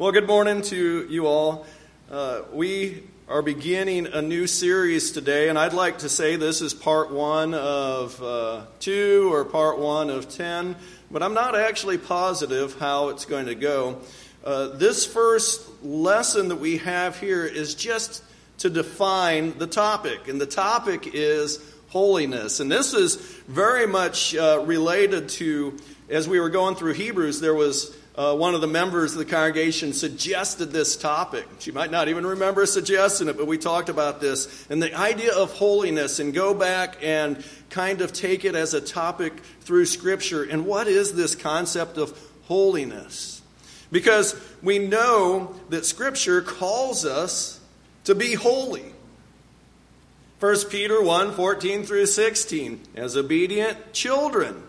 Well, good morning to you all. Uh, we are beginning a new series today, and I'd like to say this is part one of uh, two or part one of ten, but I'm not actually positive how it's going to go. Uh, this first lesson that we have here is just to define the topic, and the topic is holiness. And this is very much uh, related to, as we were going through Hebrews, there was uh, one of the members of the congregation suggested this topic. She might not even remember suggesting it, but we talked about this. And the idea of holiness, and go back and kind of take it as a topic through Scripture. And what is this concept of holiness? Because we know that Scripture calls us to be holy. 1 Peter 1 14 through 16. As obedient children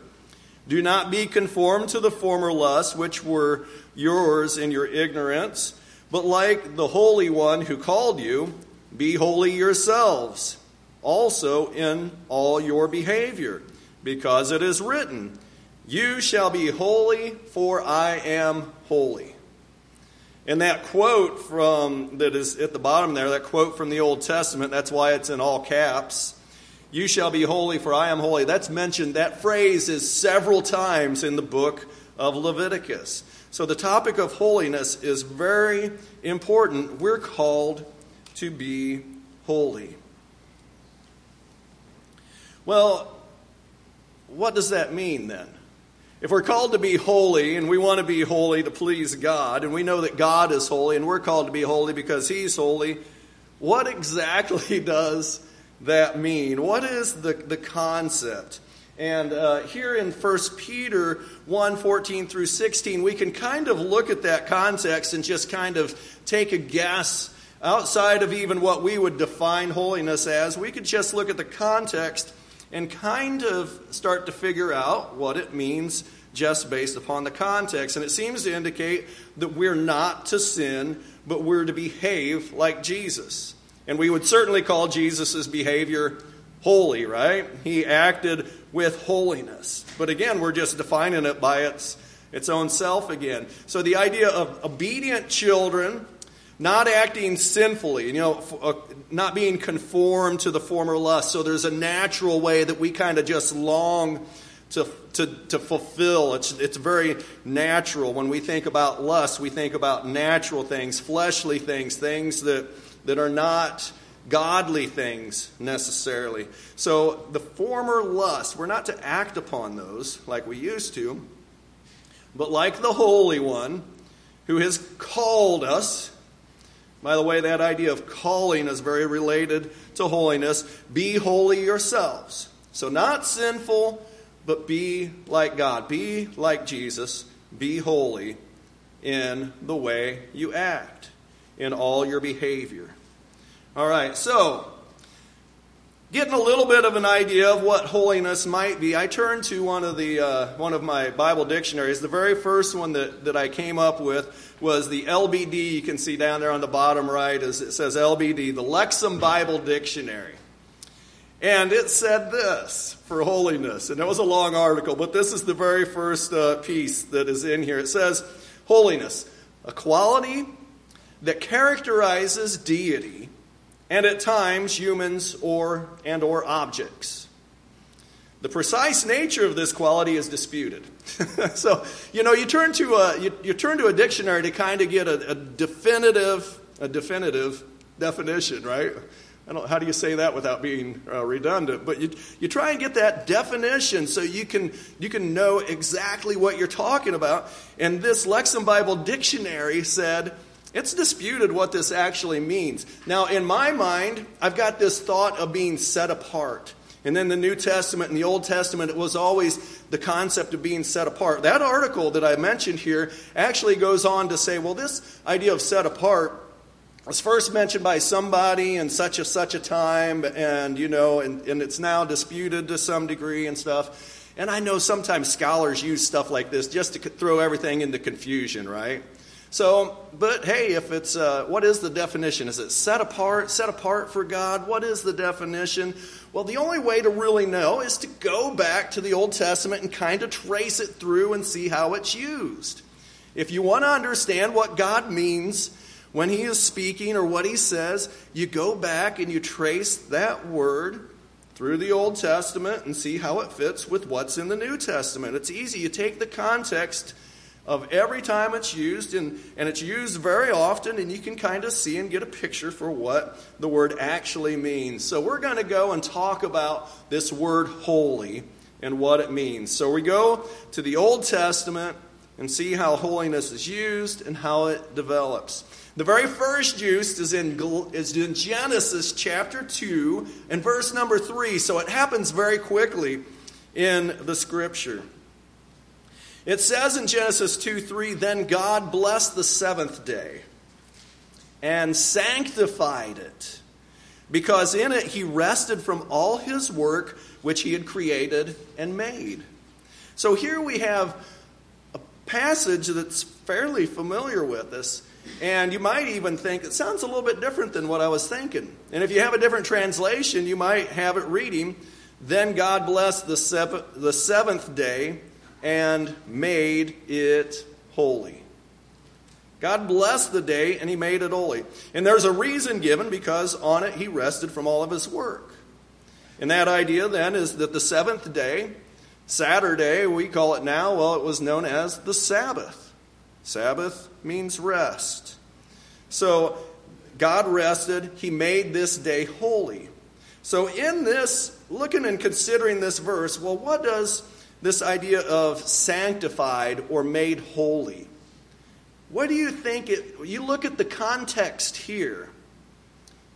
do not be conformed to the former lusts which were yours in your ignorance, but like the Holy One who called you, be holy yourselves, also in all your behavior, because it is written, You shall be holy, for I am holy. And that quote from that is at the bottom there, that quote from the Old Testament, that's why it's in all caps. You shall be holy, for I am holy. That's mentioned, that phrase is several times in the book of Leviticus. So the topic of holiness is very important. We're called to be holy. Well, what does that mean then? If we're called to be holy and we want to be holy to please God, and we know that God is holy and we're called to be holy because He's holy, what exactly does that mean? What is the, the concept? And uh, here in 1 Peter 1 14 through 16, we can kind of look at that context and just kind of take a guess outside of even what we would define holiness as. We could just look at the context and kind of start to figure out what it means just based upon the context. And it seems to indicate that we're not to sin, but we're to behave like Jesus. And we would certainly call Jesus' behavior holy, right? He acted with holiness. But again, we're just defining it by its, its own self again. So the idea of obedient children, not acting sinfully, you know, uh, not being conformed to the former lust. So there's a natural way that we kind of just long to, to, to fulfill. It's, it's very natural. When we think about lust, we think about natural things, fleshly things, things that that are not godly things necessarily. So the former lust, we're not to act upon those like we used to, but like the Holy One who has called us. By the way, that idea of calling is very related to holiness. Be holy yourselves. So, not sinful, but be like God. Be like Jesus. Be holy in the way you act in all your behavior. All right, so getting a little bit of an idea of what holiness might be, I turned to one of the uh, one of my Bible dictionaries. The very first one that, that I came up with was the LBD. You can see down there on the bottom right, as it says LBD, the Lexham Bible Dictionary. And it said this for holiness. And it was a long article, but this is the very first uh, piece that is in here. It says, Holiness, a quality that characterizes deity and at times humans or and or objects. The precise nature of this quality is disputed. so, you know, you turn to a you, you turn to a dictionary to kind of get a, a definitive a definitive definition, right? I don't, how do you say that without being uh, redundant? But you, you try and get that definition so you can, you can know exactly what you're talking about. And this Lexham Bible Dictionary said it's disputed what this actually means. Now, in my mind, I've got this thought of being set apart. And then the New Testament and the Old Testament, it was always the concept of being set apart. That article that I mentioned here actually goes on to say, well, this idea of set apart was first mentioned by somebody in such a such a time, and you know, and, and it's now disputed to some degree and stuff. And I know sometimes scholars use stuff like this just to throw everything into confusion, right? So, but hey, if it's, uh, what is the definition? Is it set apart, set apart for God? What is the definition? Well, the only way to really know is to go back to the Old Testament and kind of trace it through and see how it's used. If you want to understand what God means when He is speaking or what He says, you go back and you trace that word through the Old Testament and see how it fits with what's in the New Testament. It's easy. You take the context of every time it's used, and, and it's used very often, and you can kind of see and get a picture for what the word actually means. So, we're going to go and talk about this word holy and what it means. So, we go to the Old Testament and see how holiness is used and how it develops. The very first use is in, is in Genesis chapter 2 and verse number 3, so it happens very quickly in the scripture. It says in Genesis 2 3, Then God blessed the seventh day and sanctified it, because in it he rested from all his work which he had created and made. So here we have a passage that's fairly familiar with us. And you might even think it sounds a little bit different than what I was thinking. And if you have a different translation, you might have it reading, Then God blessed the, the seventh day and made it holy. God blessed the day and he made it holy. And there's a reason given because on it he rested from all of his work. And that idea then is that the seventh day, Saturday, we call it now, well, it was known as the Sabbath. Sabbath means rest. So God rested, he made this day holy. So in this, looking and considering this verse, well, what does this idea of sanctified or made holy. What do you think it you look at the context here.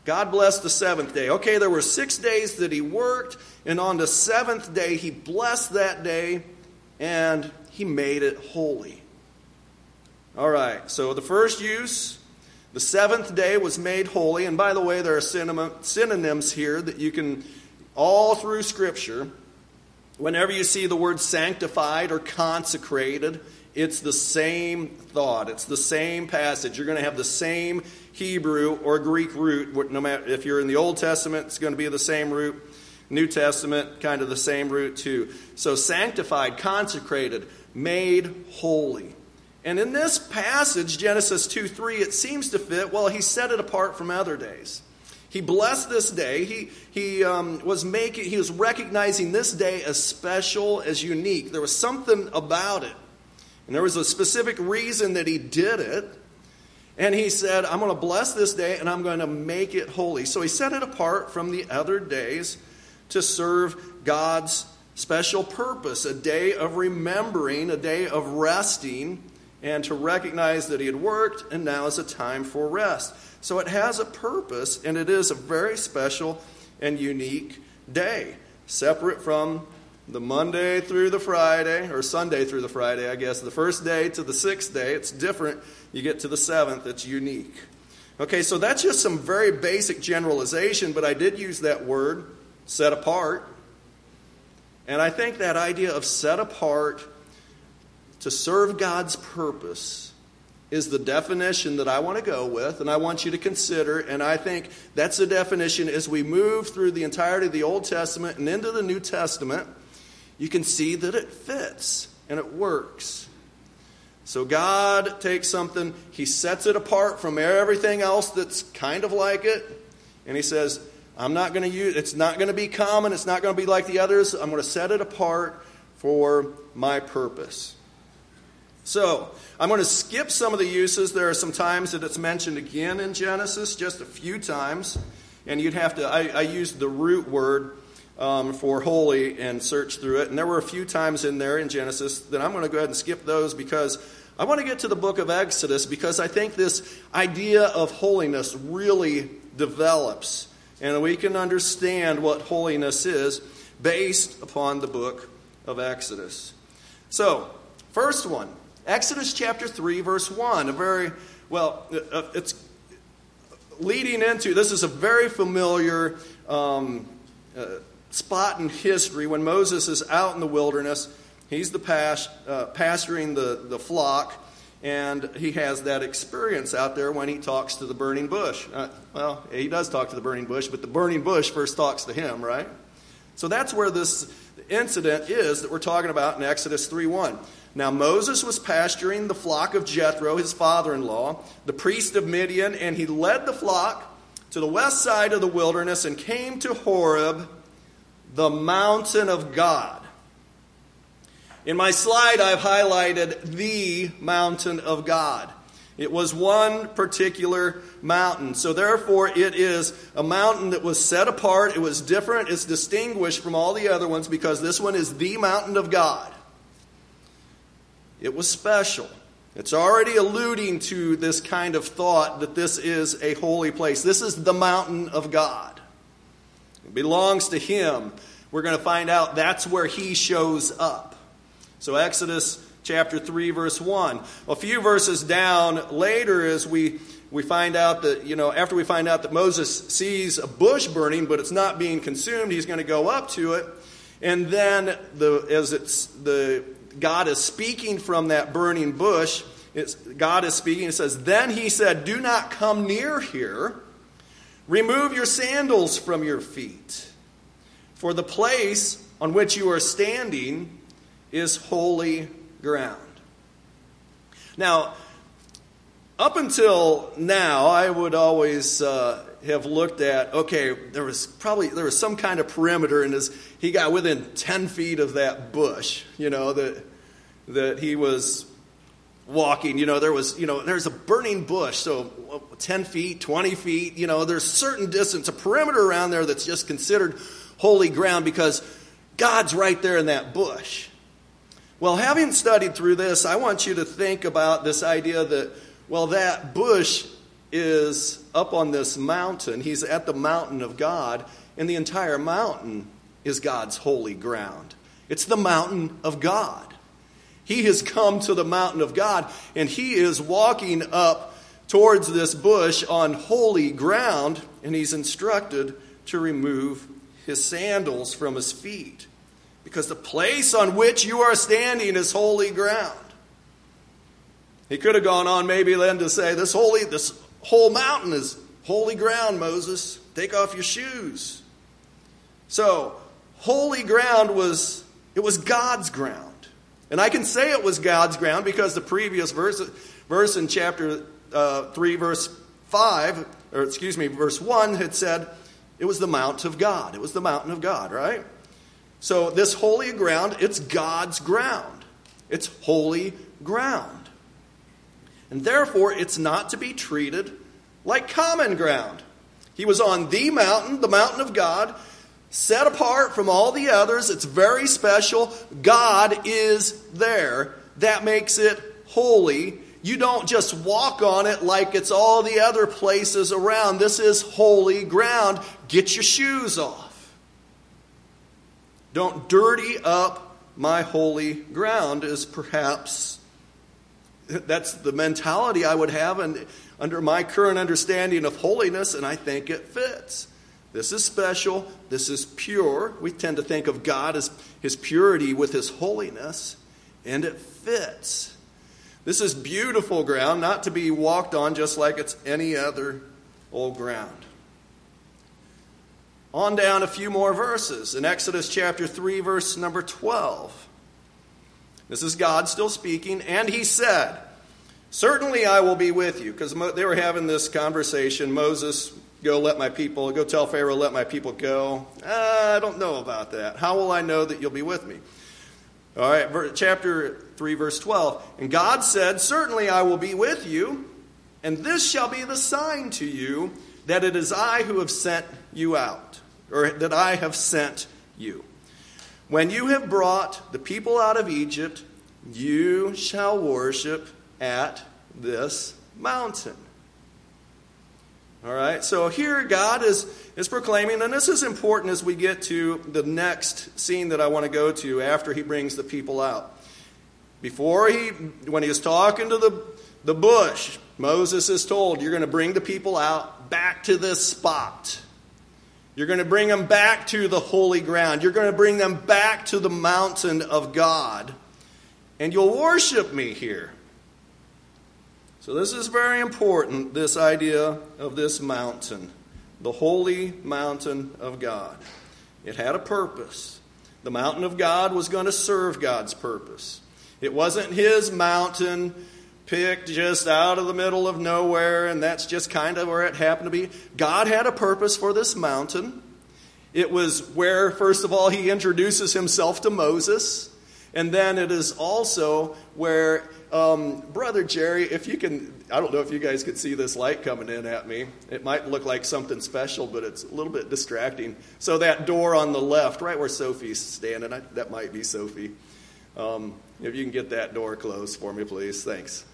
God blessed the seventh day. Okay, there were six days that he worked, and on the seventh day he blessed that day and he made it holy. All right, so the first use, the seventh day was made holy. And by the way, there are synonyms here that you can, all through Scripture, Whenever you see the word sanctified or consecrated, it's the same thought. It's the same passage. You're going to have the same Hebrew or Greek root. No matter if you're in the Old Testament, it's going to be the same root. New Testament, kind of the same root too. So sanctified, consecrated, made holy. And in this passage, Genesis 2 3, it seems to fit, well, he set it apart from other days. He blessed this day. He, he um, was making, he was recognizing this day as special, as unique. There was something about it. And there was a specific reason that he did it. And he said, I'm going to bless this day and I'm going to make it holy. So he set it apart from the other days to serve God's special purpose a day of remembering, a day of resting, and to recognize that he had worked and now is a time for rest. So it has a purpose, and it is a very special and unique day, separate from the Monday through the Friday, or Sunday through the Friday, I guess. The first day to the sixth day, it's different. You get to the seventh, it's unique. Okay, so that's just some very basic generalization, but I did use that word, set apart. And I think that idea of set apart to serve God's purpose is the definition that I want to go with, and I want you to consider. And I think that's the definition as we move through the entirety of the Old Testament and into the New Testament. You can see that it fits and it works. So God takes something, He sets it apart from everything else that's kind of like it, and He says, I'm not going to use it's not going to be common, it's not going to be like the others. I'm going to set it apart for my purpose. So, I'm going to skip some of the uses. There are some times that it's mentioned again in Genesis, just a few times. And you'd have to, I, I used the root word um, for holy and search through it. And there were a few times in there in Genesis that I'm going to go ahead and skip those because I want to get to the book of Exodus because I think this idea of holiness really develops. And we can understand what holiness is based upon the book of Exodus. So, first one Exodus chapter 3, verse 1, a very, well, uh, uh, it's leading into, this is a very familiar um, uh, spot in history when Moses is out in the wilderness. He's the uh, pasturing the, the flock, and he has that experience out there when he talks to the burning bush. Uh, well, he does talk to the burning bush, but the burning bush first talks to him, right? So that's where this incident is that we're talking about in Exodus 3 1. Now Moses was pasturing the flock of Jethro, his father in law, the priest of Midian, and he led the flock to the west side of the wilderness and came to Horeb, the mountain of God. In my slide, I've highlighted the mountain of God. It was one particular mountain. So, therefore, it is a mountain that was set apart. It was different. It's distinguished from all the other ones because this one is the mountain of God. It was special. It's already alluding to this kind of thought that this is a holy place. This is the mountain of God. It belongs to Him. We're going to find out that's where He shows up. So, Exodus chapter 3, verse 1. A few verses down later, as we, we find out that, you know, after we find out that Moses sees a bush burning, but it's not being consumed, he's going to go up to it. And then, the, as it's the God is speaking from that burning bush. It's, God is speaking. It says, Then he said, Do not come near here. Remove your sandals from your feet. For the place on which you are standing is holy ground. Now, up until now, I would always uh, have looked at okay, there was probably there was some kind of perimeter, and as he got within ten feet of that bush, you know that that he was walking. You know, there was you know there's a burning bush, so ten feet, twenty feet. You know, there's certain distance, a perimeter around there that's just considered holy ground because God's right there in that bush. Well, having studied through this, I want you to think about this idea that well, that bush is up on this mountain. He's at the mountain of God, and the entire mountain is God's holy ground. It's the mountain of God. He has come to the mountain of God, and he is walking up towards this bush on holy ground, and he's instructed to remove his sandals from his feet. Because the place on which you are standing is holy ground. He could have gone on maybe then to say, This holy, this whole mountain is holy ground, Moses. Take off your shoes. So, holy ground was it was God's ground. And I can say it was God's ground because the previous verse, verse in chapter uh, 3, verse 5, or excuse me, verse 1 had said it was the mount of God. It was the mountain of God, right? So, this holy ground, it's God's ground. It's holy ground. And therefore, it's not to be treated like common ground. He was on the mountain, the mountain of God, set apart from all the others. It's very special. God is there. That makes it holy. You don't just walk on it like it's all the other places around. This is holy ground. Get your shoes off. Don't dirty up my holy ground, is perhaps that's the mentality I would have and under my current understanding of holiness, and I think it fits. This is special. This is pure. We tend to think of God as his purity with his holiness, and it fits. This is beautiful ground, not to be walked on just like it's any other old ground. On down a few more verses. In Exodus chapter 3, verse number 12. This is God still speaking, and he said, Certainly I will be with you. Because they were having this conversation. Moses, go let my people, go tell Pharaoh, let my people go. Uh, I don't know about that. How will I know that you'll be with me? All right, chapter 3, verse 12. And God said, Certainly I will be with you, and this shall be the sign to you that it is I who have sent you out, or that I have sent you. When you have brought the people out of Egypt, you shall worship at this mountain. All right, so here God is, is proclaiming, and this is important as we get to the next scene that I want to go to after he brings the people out. Before he, when he was talking to the, the bush, Moses is told, You're going to bring the people out back to this spot. You're going to bring them back to the holy ground. You're going to bring them back to the mountain of God. And you'll worship me here. So, this is very important this idea of this mountain, the holy mountain of God. It had a purpose. The mountain of God was going to serve God's purpose. It wasn't his mountain picked just out of the middle of nowhere, and that's just kind of where it happened to be. God had a purpose for this mountain. It was where, first of all, he introduces himself to Moses. And then it is also where, um, Brother Jerry, if you can, I don't know if you guys could see this light coming in at me. It might look like something special, but it's a little bit distracting. So that door on the left, right where Sophie's standing, I, that might be Sophie. Um, if you can get that door closed for me, please. Thanks.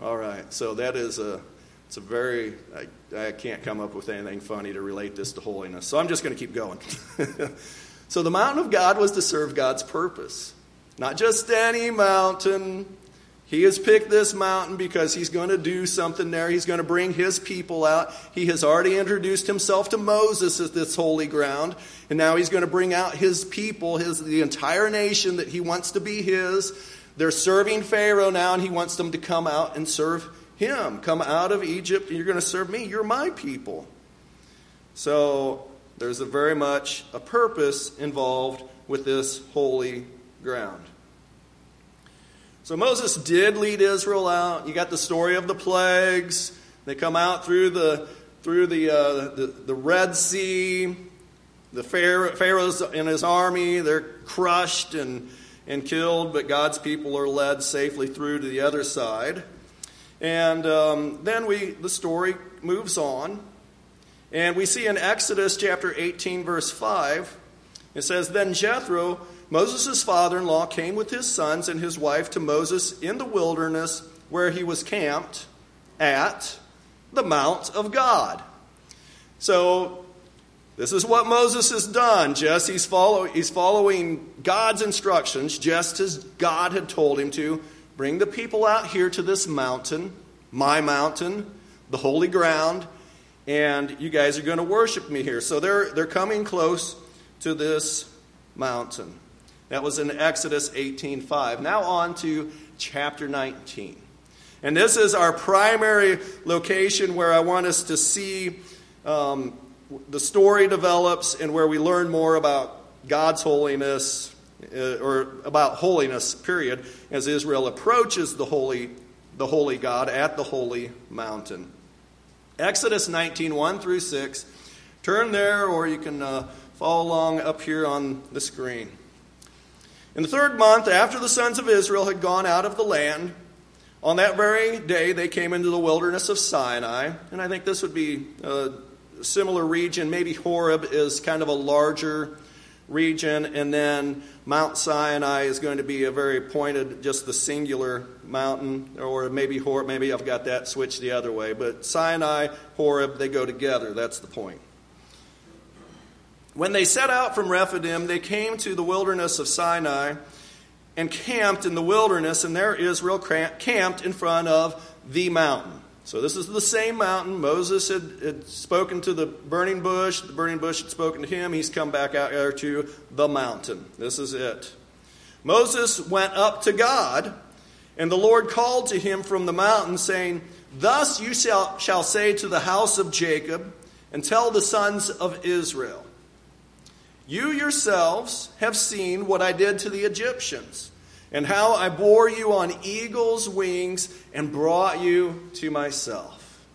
All right. So that is a it's a very I, I can't come up with anything funny to relate this to holiness. So I'm just going to keep going. so the mountain of God was to serve God's purpose. Not just any mountain. He has picked this mountain because he's going to do something there. He's going to bring his people out. He has already introduced himself to Moses at this holy ground, and now he's going to bring out his people, his the entire nation that he wants to be his. They're serving Pharaoh now, and he wants them to come out and serve him. Come out of Egypt, and you're going to serve me. You're my people. So there's a very much a purpose involved with this holy ground. So Moses did lead Israel out. You got the story of the plagues. They come out through the through the uh, the, the Red Sea. The Pharaoh's and his army, they're crushed and and killed, but God's people are led safely through to the other side. And um, then we, the story moves on, and we see in Exodus chapter 18, verse 5, it says, Then Jethro, Moses' father in law, came with his sons and his wife to Moses in the wilderness where he was camped at the Mount of God. So this is what Moses has done. Just he's, follow, he's following God's instructions, just as God had told him to. Bring the people out here to this mountain, my mountain, the holy ground, and you guys are going to worship me here. So they're, they're coming close to this mountain. That was in Exodus 18:5. Now on to chapter 19. And this is our primary location where I want us to see um, the story develops and where we learn more about God's holiness, uh, or about holiness, period, as Israel approaches the holy, the holy God at the holy mountain. Exodus 19, 1 through 6. Turn there, or you can uh, follow along up here on the screen. In the third month, after the sons of Israel had gone out of the land, on that very day they came into the wilderness of Sinai. And I think this would be uh, similar region. Maybe Horeb is kind of a larger region, and then Mount Sinai is going to be a very pointed, just the singular mountain, or maybe Horeb, maybe I've got that switched the other way. But Sinai, Horeb, they go together. That's the point. When they set out from Rephidim, they came to the wilderness of Sinai and camped in the wilderness, and there Israel camped in front of the mountain. So, this is the same mountain. Moses had, had, spoken to the burning bush. The burning bush had spoken to him. He's come back out there to the mountain. This is it. Moses went up to God, and the Lord called to him from the mountain, saying, Thus you shall, shall say to the house of Jacob, and tell the sons of Israel, You yourselves have seen what I did to the Egyptians and how I bore you on eagle's wings and brought you to myself.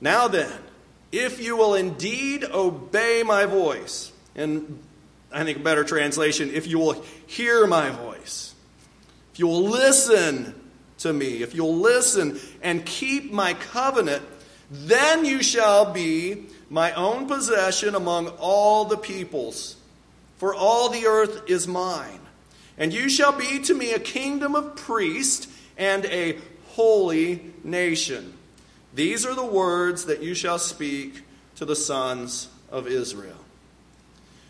Now then, if you will indeed obey my voice, and I think a better translation, if you will hear my voice, if you will listen to me, if you'll listen and keep my covenant, then you shall be my own possession among all the peoples, for all the earth is mine. And you shall be to me a kingdom of priests and a holy nation. These are the words that you shall speak to the sons of Israel.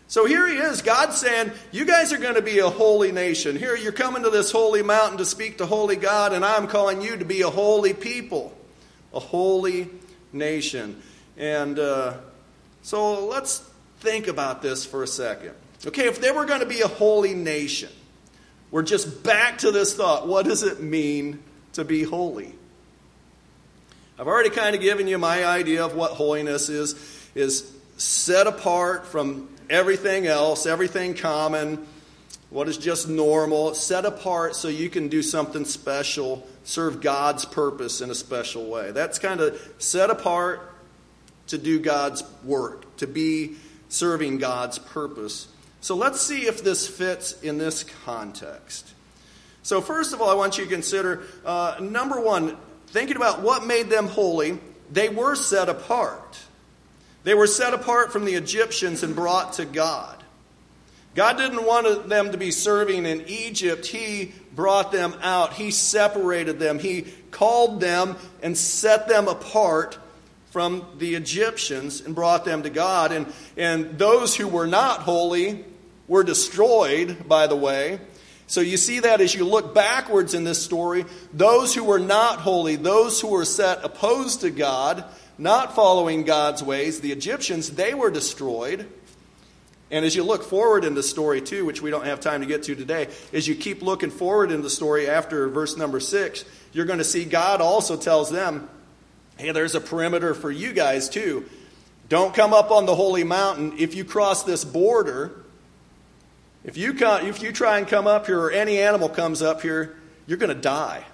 So here he is, God saying, You guys are going to be a holy nation. Here you're coming to this holy mountain to speak to holy God, and I'm calling you to be a holy people, a holy nation. And uh, so let's think about this for a second. Okay, if they were going to be a holy nation, we're just back to this thought what does it mean to be holy? I've already kind of given you my idea of what holiness is is set apart from everything else, everything common, what is just normal, set apart so you can do something special, serve God's purpose in a special way. That's kind of set apart to do God's work, to be serving God's purpose. So let's see if this fits in this context. So, first of all, I want you to consider uh, number one, thinking about what made them holy, they were set apart. They were set apart from the Egyptians and brought to God. God didn't want them to be serving in Egypt. He brought them out. He separated them. He called them and set them apart from the Egyptians and brought them to God. And, and those who were not holy were destroyed, by the way. So you see that as you look backwards in this story, those who were not holy, those who were set opposed to God, not following God's ways, the Egyptians, they were destroyed. And as you look forward in the story, too, which we don't have time to get to today, as you keep looking forward in the story after verse number six, you're going to see God also tells them, hey, there's a perimeter for you guys, too. Don't come up on the holy mountain. If you cross this border, if you, come, if you try and come up here, or any animal comes up here, you're going to die.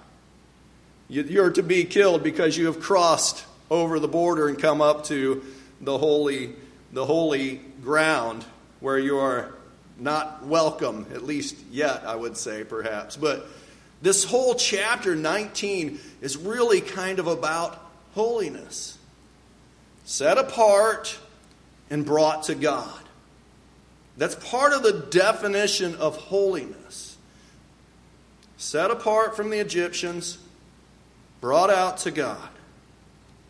You're to be killed because you have crossed over the border and come up to the holy, the holy ground where you are not welcome, at least yet, I would say, perhaps. But this whole chapter 19 is really kind of about holiness set apart and brought to God. That's part of the definition of holiness. Set apart from the Egyptians, brought out to God.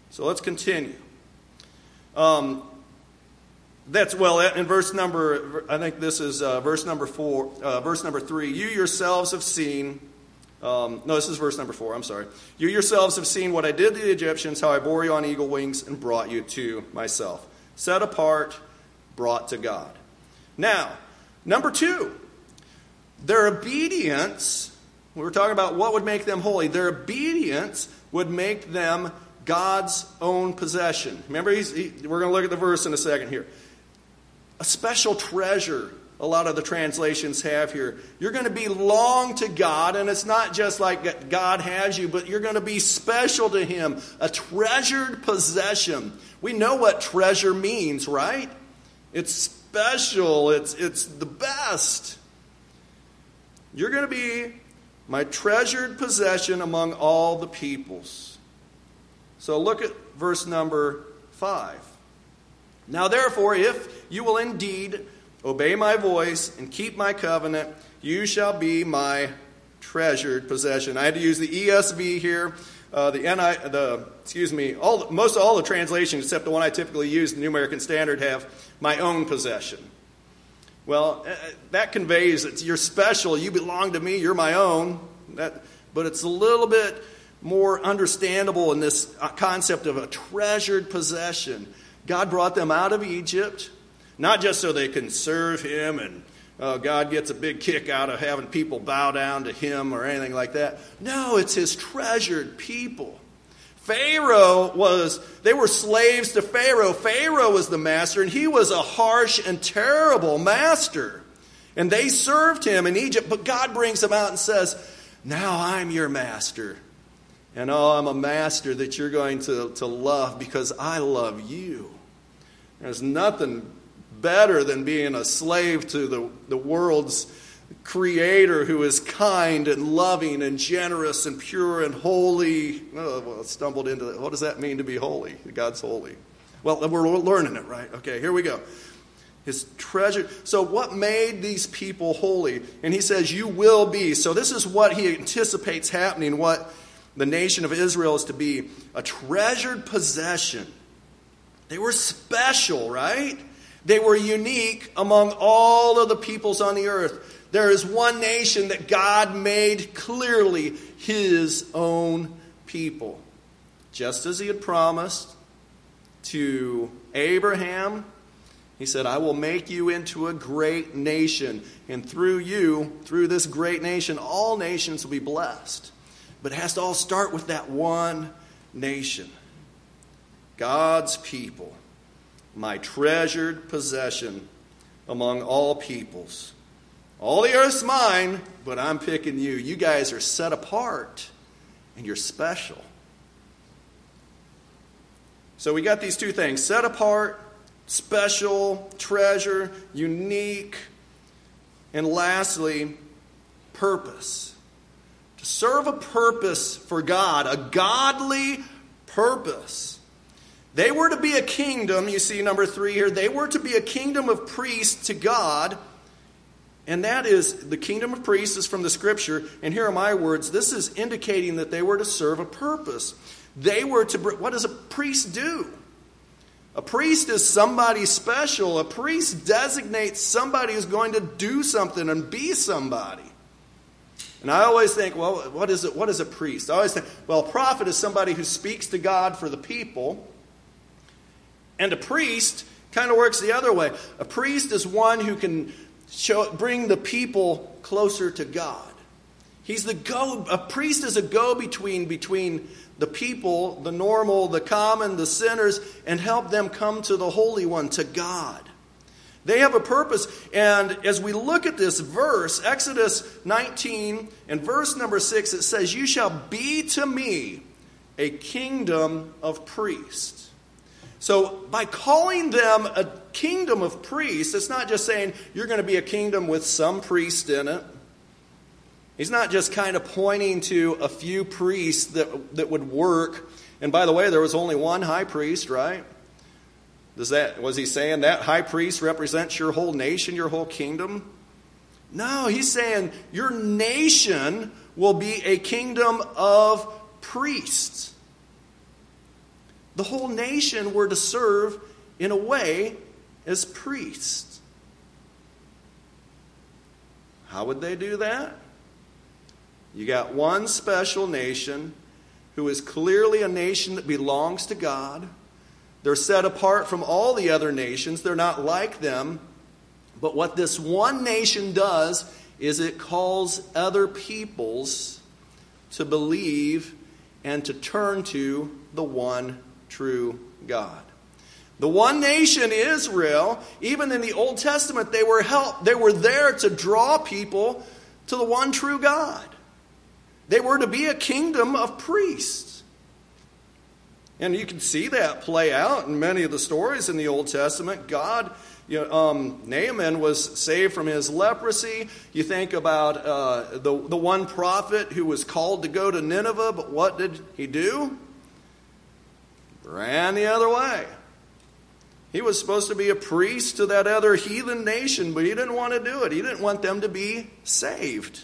So let's continue. Um, that's well in verse number. I think this is uh, verse number four. Uh, verse number three. You yourselves have seen. Um, no, this is verse number four. I'm sorry. You yourselves have seen what I did to the Egyptians, how I bore you on eagle wings and brought you to myself. Set apart, brought to God. Now, number two, their obedience. We were talking about what would make them holy. Their obedience would make them God's own possession. Remember, he, we're going to look at the verse in a second here. A special treasure, a lot of the translations have here. You're going to belong to God, and it's not just like God has you, but you're going to be special to Him, a treasured possession. We know what treasure means, right? It's special, it's, it's the best. You're going to be my treasured possession among all the peoples. So look at verse number 5. Now, therefore, if you will indeed obey my voice and keep my covenant, you shall be my treasured possession. I had to use the ESV here. Uh, the NI, the excuse me, all most all the translations except the one I typically use, the New American Standard, have my own possession. Well, uh, that conveys that you're special. You belong to me. You're my own. That, but it's a little bit more understandable in this uh, concept of a treasured possession. God brought them out of Egypt, not just so they can serve Him and uh, God gets a big kick out of having people bow down to him or anything like that. No, it's his treasured people. Pharaoh was, they were slaves to Pharaoh. Pharaoh was the master, and he was a harsh and terrible master. And they served him in Egypt, but God brings them out and says, Now I'm your master. And oh, I'm a master that you're going to, to love because I love you. There's nothing better than being a slave to the, the world's creator who is kind and loving and generous and pure and holy. Oh, well, I stumbled into that. What does that mean to be holy? God's holy. Well, we're learning it, right? Okay, here we go. His treasure. So, what made these people holy? And he says, You will be. So, this is what he anticipates happening, what the nation of Israel is to be a treasured possession. They were special, right? They were unique among all of the peoples on the earth. There is one nation that God made clearly his own people. Just as he had promised to Abraham, he said, I will make you into a great nation. And through you, through this great nation, all nations will be blessed. But it has to all start with that one nation God's people my treasured possession among all peoples. All the earth's mine, but I'm picking you. You guys are set apart, and you're special. So we got these two things set apart, special, treasure, unique, and lastly, purpose. To serve a purpose for God, a godly purpose. They were to be a kingdom, you see number three here, they were to be a kingdom of priests to God. And that is, the kingdom of priests is from the scripture. And here are my words. This is indicating that they were to serve a purpose. They were to, what does a priest do? A priest is somebody special. A priest designates somebody who's going to do something and be somebody. And I always think, well, what is it? What is a priest? I always think, well, a prophet is somebody who speaks to God for the people. And a priest kind of works the other way. A priest is one who can show, bring the people closer to God. He's the go. A priest is a go-between between the people, the normal, the common, the sinners, and help them come to the Holy One, to God. They have a purpose. And as we look at this verse, Exodus 19 and verse number 6, it says, You shall be to me a kingdom of priests. So, by calling them a kingdom of priests, it's not just saying you're going to be a kingdom with some priest in it. He's not just kind of pointing to a few priests that, that would work. And by the way, there was only one high priest, right? Does that was he saying that high priest represents your whole nation, your whole kingdom? No, he's saying your nation will be a kingdom of priests. The whole nation were to serve in a way as priests. How would they do that? You got one special nation who is clearly a nation that belongs to God. They're set apart from all the other nations, they're not like them. But what this one nation does is it calls other peoples to believe and to turn to the one true God. The one nation, Israel, even in the Old Testament, they were help, they were there to draw people to the one true God. They were to be a kingdom of priests. And you can see that play out in many of the stories in the Old Testament. God, you know, um, Naaman was saved from his leprosy. You think about uh, the, the one prophet who was called to go to Nineveh, but what did he do? Ran the other way. He was supposed to be a priest to that other heathen nation, but he didn't want to do it. He didn't want them to be saved.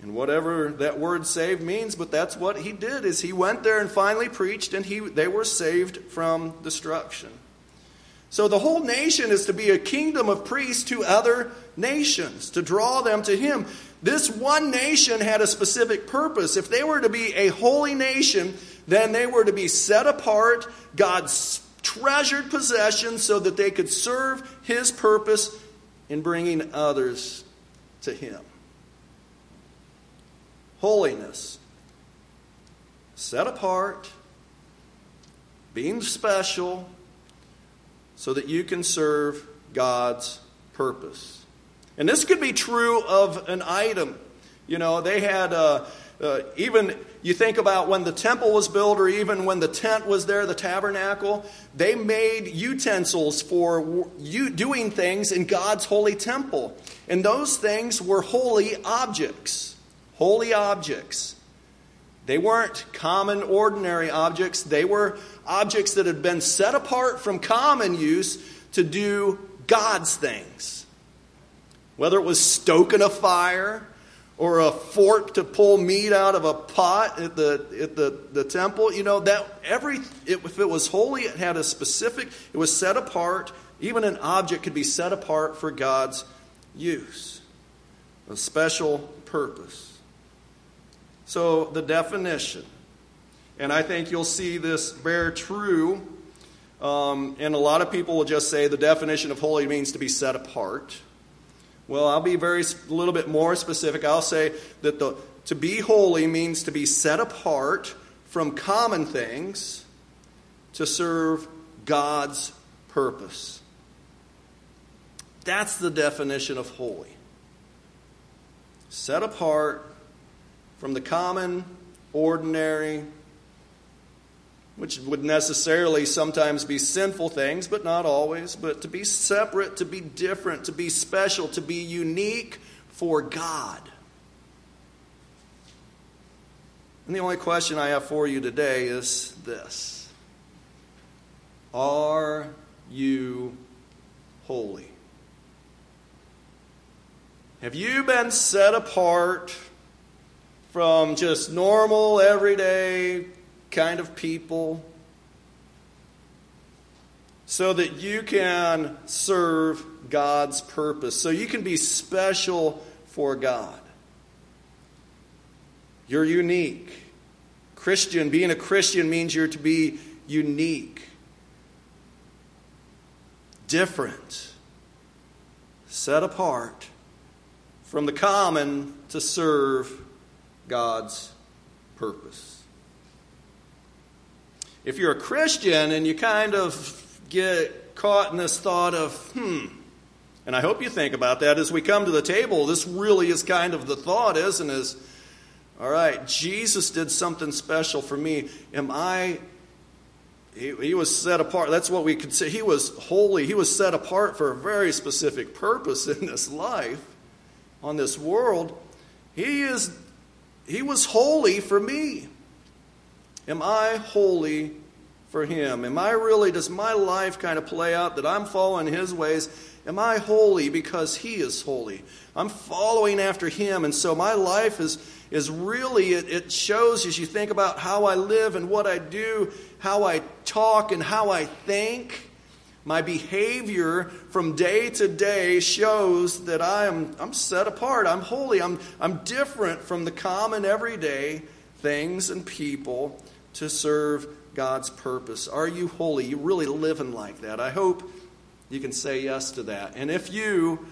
And whatever that word saved means, but that's what he did is he went there and finally preached and he they were saved from destruction. So the whole nation is to be a kingdom of priests to other nations, to draw them to him. This one nation had a specific purpose. If they were to be a holy nation, then they were to be set apart, God's treasured possession, so that they could serve his purpose in bringing others to him holiness, set apart, being special, so that you can serve God's purpose. And this could be true of an item. You know, they had uh, uh, even you think about when the temple was built, or even when the tent was there, the tabernacle. They made utensils for you doing things in God's holy temple, and those things were holy objects holy objects. They weren't common, ordinary objects. They were objects that had been set apart from common use to do God's things. Whether it was stoking a fire or a fork to pull meat out of a pot at the, at the, the temple, you know, that every, it, if it was holy, it had a specific, it was set apart. Even an object could be set apart for God's use, a special purpose. So, the definition, and I think you'll see this bear true. Um, and a lot of people will just say the definition of holy means to be set apart. Well, I'll be very a little bit more specific. I'll say that the to be holy means to be set apart from common things to serve God's purpose. That's the definition of holy. Set apart from the common, ordinary, which would necessarily sometimes be sinful things, but not always, but to be separate, to be different, to be special, to be unique for God. And the only question I have for you today is this Are you holy? Have you been set apart from just normal, everyday kind of people so that you can serve God's purpose, so you can be special for God? You're unique. Christian, being a Christian means you're to be unique, different, set apart from the common to serve God's purpose. If you're a Christian and you kind of get caught in this thought of, hmm, and I hope you think about that as we come to the table, this really is kind of the thought, isn't it? All right, Jesus did something special for me. Am I he, he, was set apart. That's what we could say. He was holy. He was set apart for a very specific purpose in this life, on this world. He is he was holy for me. Am I holy for him? Am I really does my life kind of play out that I'm following his ways? Am I holy because he is holy? I'm following after him and so my life is is really, it, it shows as you think about how I live and what I do, how I talk and how I think. My behavior from day to day shows that I am I'm set apart. I'm holy. I'm, I'm different from the common everyday things and people to serve God's purpose. Are you holy? You really living like that? I hope you can say yes to that. And if you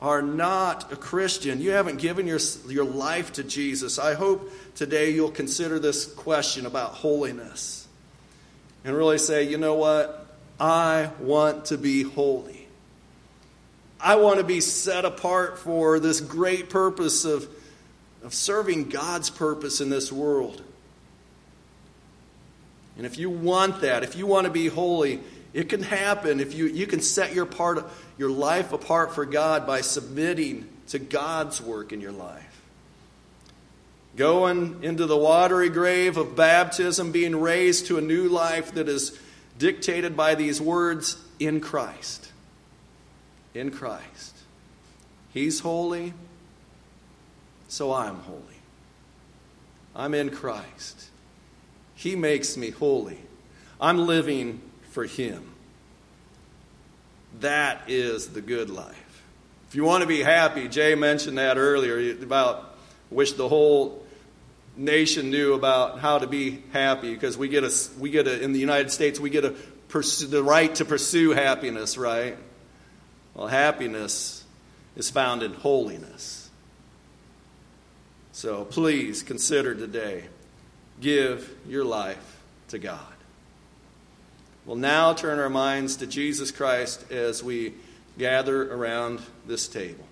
are not a Christian, you haven't given your, your life to Jesus, I hope today you'll consider this question about holiness and really say, you know what? I want to be holy. I want to be set apart for this great purpose of, of serving God's purpose in this world. And if you want that, if you want to be holy, it can happen if you, you can set your, part, your life apart for God by submitting to God's work in your life. Going into the watery grave of baptism, being raised to a new life that is dictated by these words in Christ. In Christ. He's holy, so I'm holy. I'm in Christ. He makes me holy. I'm living for Him. That is the good life. If you want to be happy, Jay mentioned that earlier about wish the whole nation knew about how to be happy because we get a we get a in the United States we get a pursue, the right to pursue happiness, right? Well, happiness is found in holiness. So please consider today give your life to God. We'll now turn our minds to Jesus Christ as we gather around this table.